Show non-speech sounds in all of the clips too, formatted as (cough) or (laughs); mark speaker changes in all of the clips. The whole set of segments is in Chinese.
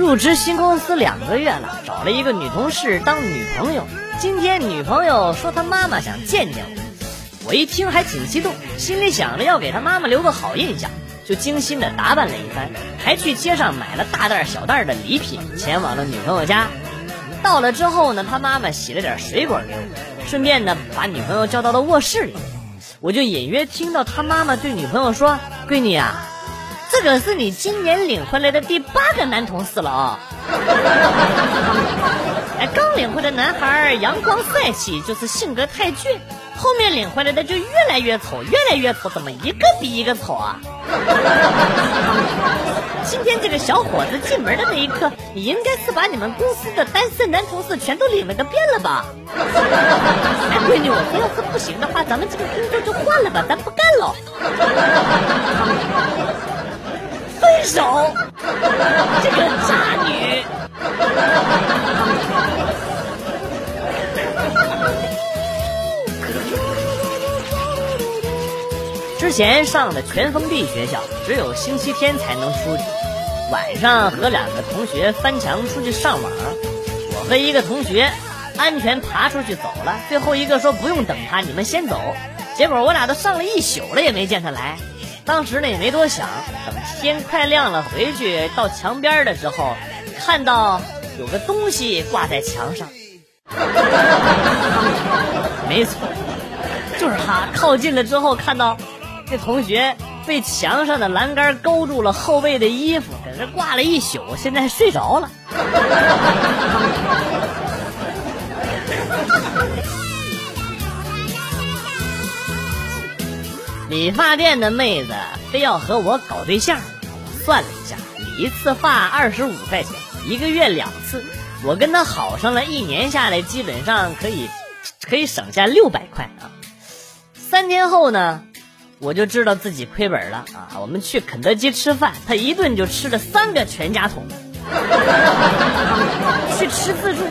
Speaker 1: 入职新公司两个月了，找了一个女同事当女朋友。今天女朋友说她妈妈想见见我，我一听还挺激动，心里想着要给她妈妈留个好印象，就精心的打扮了一番，还去街上买了大袋小袋的礼品，前往了女朋友家。到了之后呢，她妈妈洗了点水果给我，顺便呢把女朋友叫到了卧室里，我就隐约听到他妈妈对女朋友说：“闺女啊。”这个是你今年领回来的第八个男同事了啊！哎，刚领回来的男孩阳光帅气，就是性格太倔；后面领回来的就越来越丑，越来越丑，怎么一个比一个丑啊？今天这个小伙子进门的那一刻，你应该是把你们公司的单身男同事全都领了个遍了吧？哎，闺女，我说要是不行的话，咱们这个工作就换了吧，咱不干了。分手，这个渣女。之前上的全封闭学校，只有星期天才能出去。晚上和两个同学翻墙出去上网，我和一个同学安全爬出去走了，最后一个说不用等他，你们先走。结果我俩都上了一宿了，也没见他来。当时呢也没多想，等天快亮了回去到墙边的时候，看到有个东西挂在墙上，(laughs) 没错，就是他。靠近了之后，看到这同学被墙上的栏杆勾住了后背的衣服，搁这挂了一宿，现在睡着了。(laughs) 理发店的妹子非要和我搞对象，算了一下，理一次发二十五块钱，一个月两次，我跟她好上了一年下来，基本上可以可以省下六百块啊。三天后呢，我就知道自己亏本了啊。我们去肯德基吃饭，他一顿就吃了三个全家桶。(laughs) 去吃自助，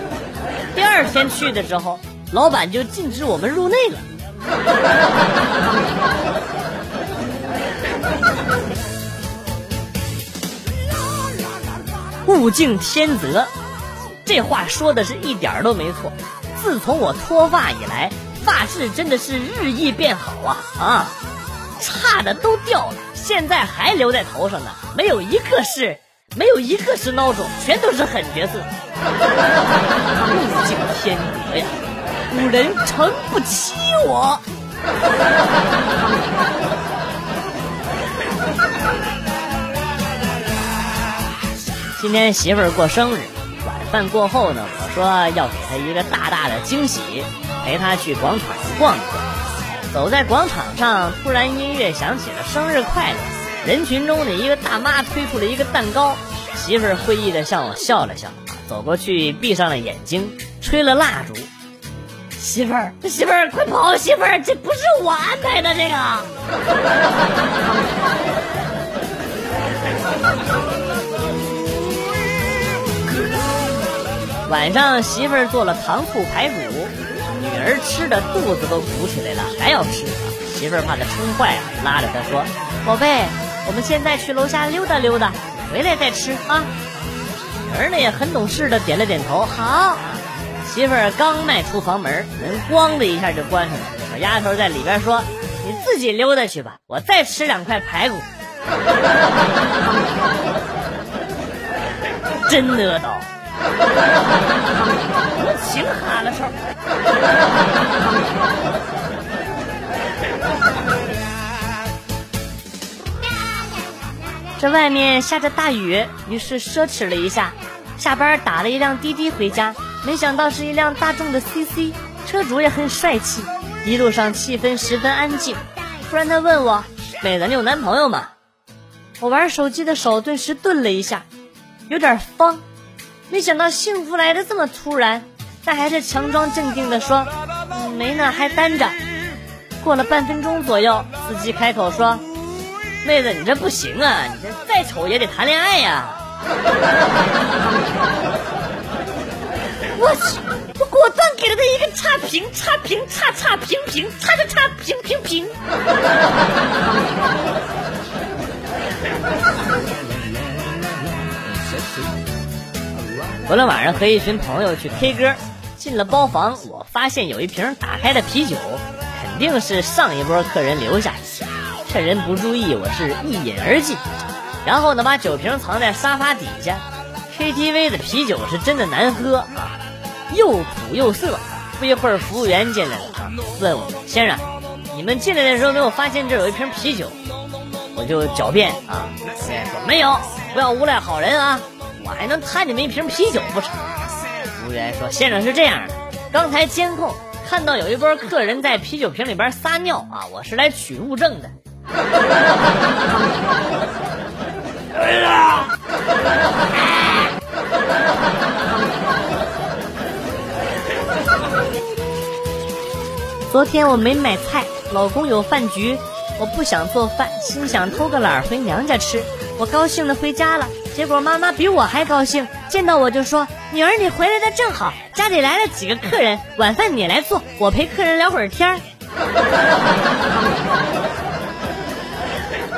Speaker 1: 第二天去的时候，老板就禁止我们入内了。(laughs) 物竞天择，这话说的是一点都没错。自从我脱发以来，发质真的是日益变好啊啊！差的都掉了，现在还留在头上呢，没有一个是，没有一个是孬种，全都是狠角色。(laughs) 物竞天择呀，古人诚不欺我。今天媳妇儿过生日，晚饭过后呢，我说要给她一个大大的惊喜，陪她去广场逛一逛。走在广场上，突然音乐响起了生日快乐，人群中的一个大妈推出了一个蛋糕，媳妇儿会意的向我笑了笑，走过去闭上了眼睛，吹了蜡烛。媳妇儿，媳妇儿，快跑！媳妇儿，这不是我安排的这个。(laughs) 晚上媳妇儿做了糖醋排骨，女儿吃的肚子都鼓起来了，还要吃。媳妇儿怕她撑坏啊，拉着她说：“宝贝，我们现在去楼下溜达溜达，回来再吃啊。”女儿呢也很懂事的点了点头，好。媳妇儿刚迈出房门，门咣的一下就关上了。小丫头在里边说：“你自己溜达去吧，我再吃两块排骨。(laughs) ”真恶道。行哈了手。这外面下着大雨，于是奢侈了一下，下班打了一辆滴滴回家。没想到是一辆大众的 CC，车主也很帅气。一路上气氛十分安静。突然他问我：“妹子，你有男朋友吗？”我玩手机的手顿时顿了一下，有点慌。没想到幸福来的这么突然，但还是强装镇定的说：“没呢，还单着。”过了半分钟左右，司机开口说：“妹子，你这不行啊，你这再丑也得谈恋爱呀！”我去，我果断给了他一个差评，差评，差差评评，差差差评评评。昨天晚上和一群朋友去 K 歌，进了包房，我发现有一瓶打开的啤酒，肯定是上一波客人留下的。趁人不注意，我是一饮而尽，然后呢，把酒瓶藏在沙发底下。KTV 的啤酒是真的难喝啊，又苦又涩。不一会儿，服务员进来了啊，问我先生，你们进来的时候没有发现这有一瓶啤酒？我就狡辩啊，先生说没有，不要诬赖好人啊，我还能贪你们一瓶啤酒不成？服务员说，先生是这样的，刚才监控看到有一波客人在啤酒瓶里边撒尿啊，我是来取物证的。哎 (laughs) 呀昨天我没买菜，老公有饭局，我不想做饭，心想偷个懒回娘家吃。我高兴的回家了，结果妈妈比我还高兴，见到我就说：“女儿，你回来的正好，家里来了几个客人，(laughs) 晚饭你来做，我陪客人聊会儿天儿。(laughs) ”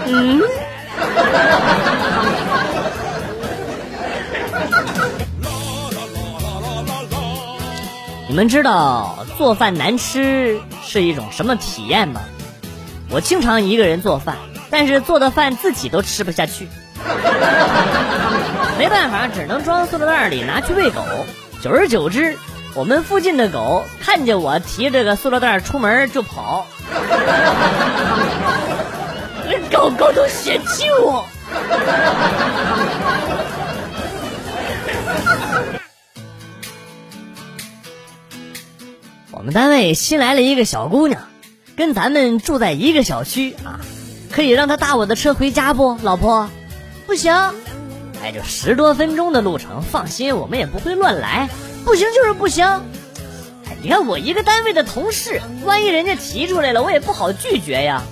Speaker 1: 嗯。们知道做饭难吃是一种什么体验吗？我经常一个人做饭，但是做的饭自己都吃不下去。没办法，只能装塑料袋里拿去喂狗。久而久之，我们附近的狗看见我提着个塑料袋出门就跑，狗狗都嫌弃我。我们单位新来了一个小姑娘，跟咱们住在一个小区啊，可以让她搭我的车回家不？老婆，不行。哎，就十多分钟的路程，放心，我们也不会乱来。不行就是不行。哎，你看我一个单位的同事，万一人家提出来了，我也不好拒绝呀。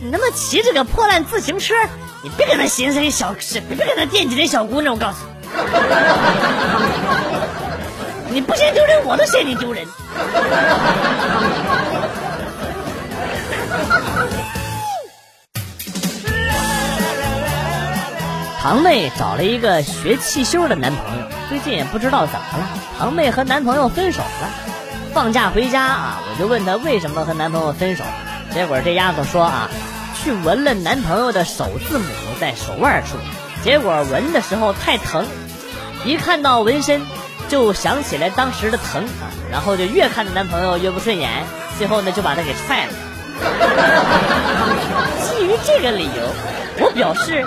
Speaker 1: 你他妈骑着个破烂自行车，你别跟他寻思那小事，别跟他惦记那小姑娘，我告诉你。你不嫌丢人，我都嫌你丢人。堂妹找了一个学汽修的男朋友，最近也不知道怎么了，堂妹和男朋友分手了。放假回家啊，我就问她为什么和男朋友分手，结果这丫头说啊，去纹了男朋友的首字母在手腕处，结果纹的时候太疼，一看到纹身。就想起来当时的疼啊，然后就越看着男朋友越不顺眼，最后呢就把他给踹了。(laughs) 基于这个理由，我表示，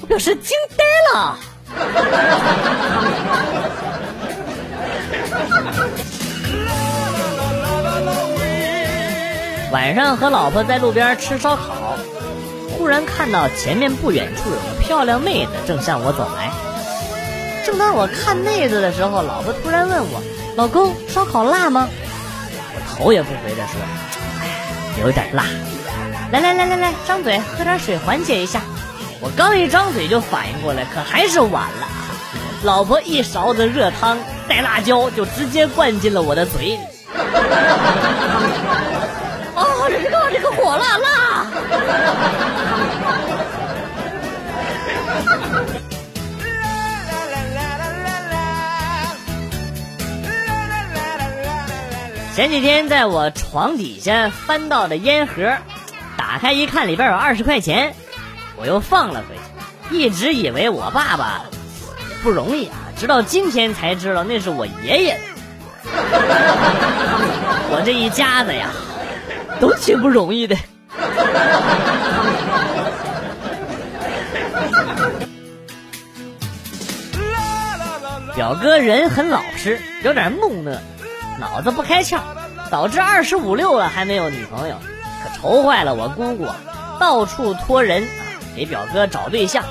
Speaker 1: 我表示惊呆了。(laughs) 晚上和老婆在路边吃烧烤，忽然看到前面不远处有个漂亮妹子正向我走来。正当我看妹子的时候，老婆突然问我：“老公，烧烤辣吗？”我头也不回的说：“哎，有点辣。”来来来来来，张嘴喝点水缓解一下。我刚一张嘴就反应过来，可还是晚了。老婆一勺子热汤带辣椒就直接灌进了我的嘴里。啊，(laughs) 这个这个火辣辣！(laughs) 前几天在我床底下翻到的烟盒，打开一看里边有二十块钱，我又放了回去。一直以为我爸爸不容易啊，直到今天才知道那是我爷爷。(laughs) 我这一家子呀，都挺不容易的。(laughs) 表哥人很老实，有点木讷。脑子不开窍，导致二十五六了还没有女朋友，可愁坏了我姑姑，到处托人给表哥找对象。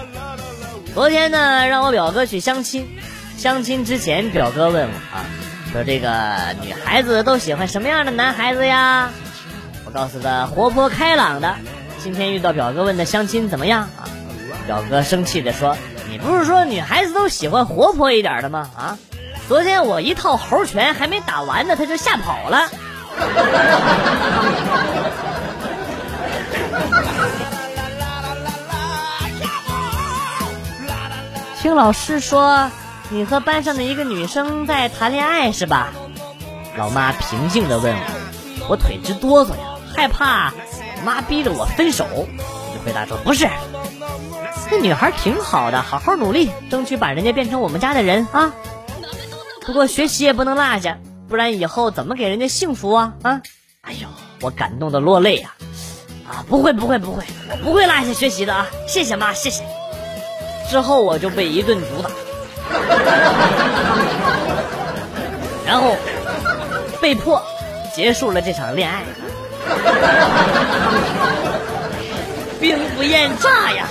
Speaker 1: 昨天呢，让我表哥去相亲，相亲之前表哥问我啊，说这个女孩子都喜欢什么样的男孩子呀？我告诉他活泼开朗的。今天遇到表哥问的相亲怎么样啊？表哥生气的说：“你不是说女孩子都喜欢活泼一点的吗？啊？”昨天我一套猴拳还没打完呢，他就吓跑了。听老师说，你和班上的一个女生在谈恋爱是吧？老妈平静地问我，我腿直哆嗦呀，害怕我妈逼着我分手，我就回答说不是。那女孩挺好的，好好努力，争取把人家变成我们家的人啊。不过学习也不能落下，不然以后怎么给人家幸福啊啊！哎呦，我感动的落泪啊！啊，不会不会不会，我不会落下学习的啊！谢谢妈，谢谢。之后我就被一顿毒打，然后被迫结束了这场恋爱，兵不厌诈呀！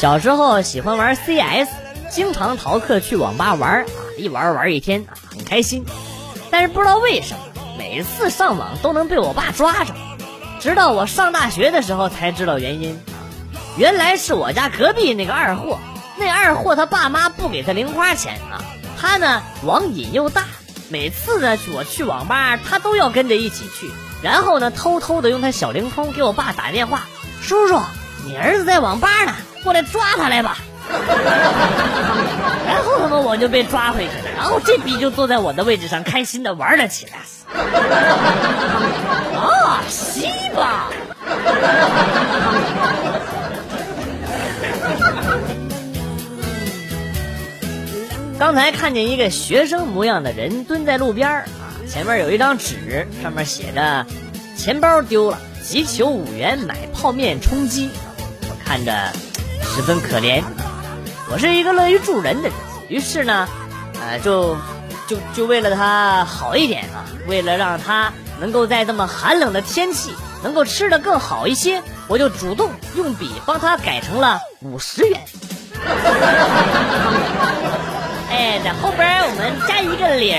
Speaker 1: 小时候喜欢玩 CS，经常逃课去网吧玩啊，一玩玩一天啊，很开心。但是不知道为什么，每次上网都能被我爸抓着。直到我上大学的时候才知道原因，原来是我家隔壁那个二货，那二货他爸妈不给他零花钱啊，他呢网瘾又大。每次呢，我去网吧，他都要跟着一起去，然后呢，偷偷的用他小灵通给我爸打电话：“叔叔，你儿子在网吧呢，过来抓他来吧。”然后他妈我就被抓回去了，然后这逼就坐在我的位置上，开心的玩了起来。啊，西吧！刚才看见一个学生模样的人蹲在路边啊，前面有一张纸，上面写着：“钱包丢了，急求五元买泡面充饥。”看着十分可怜。我是一个乐于助人的人，于是呢，呃，就就就为了他好一点啊，为了让他能够在这么寒冷的天气能够吃的更好一些，我就主动用笔帮他改成了五十元。(laughs) 哎，在后边我们加一个零。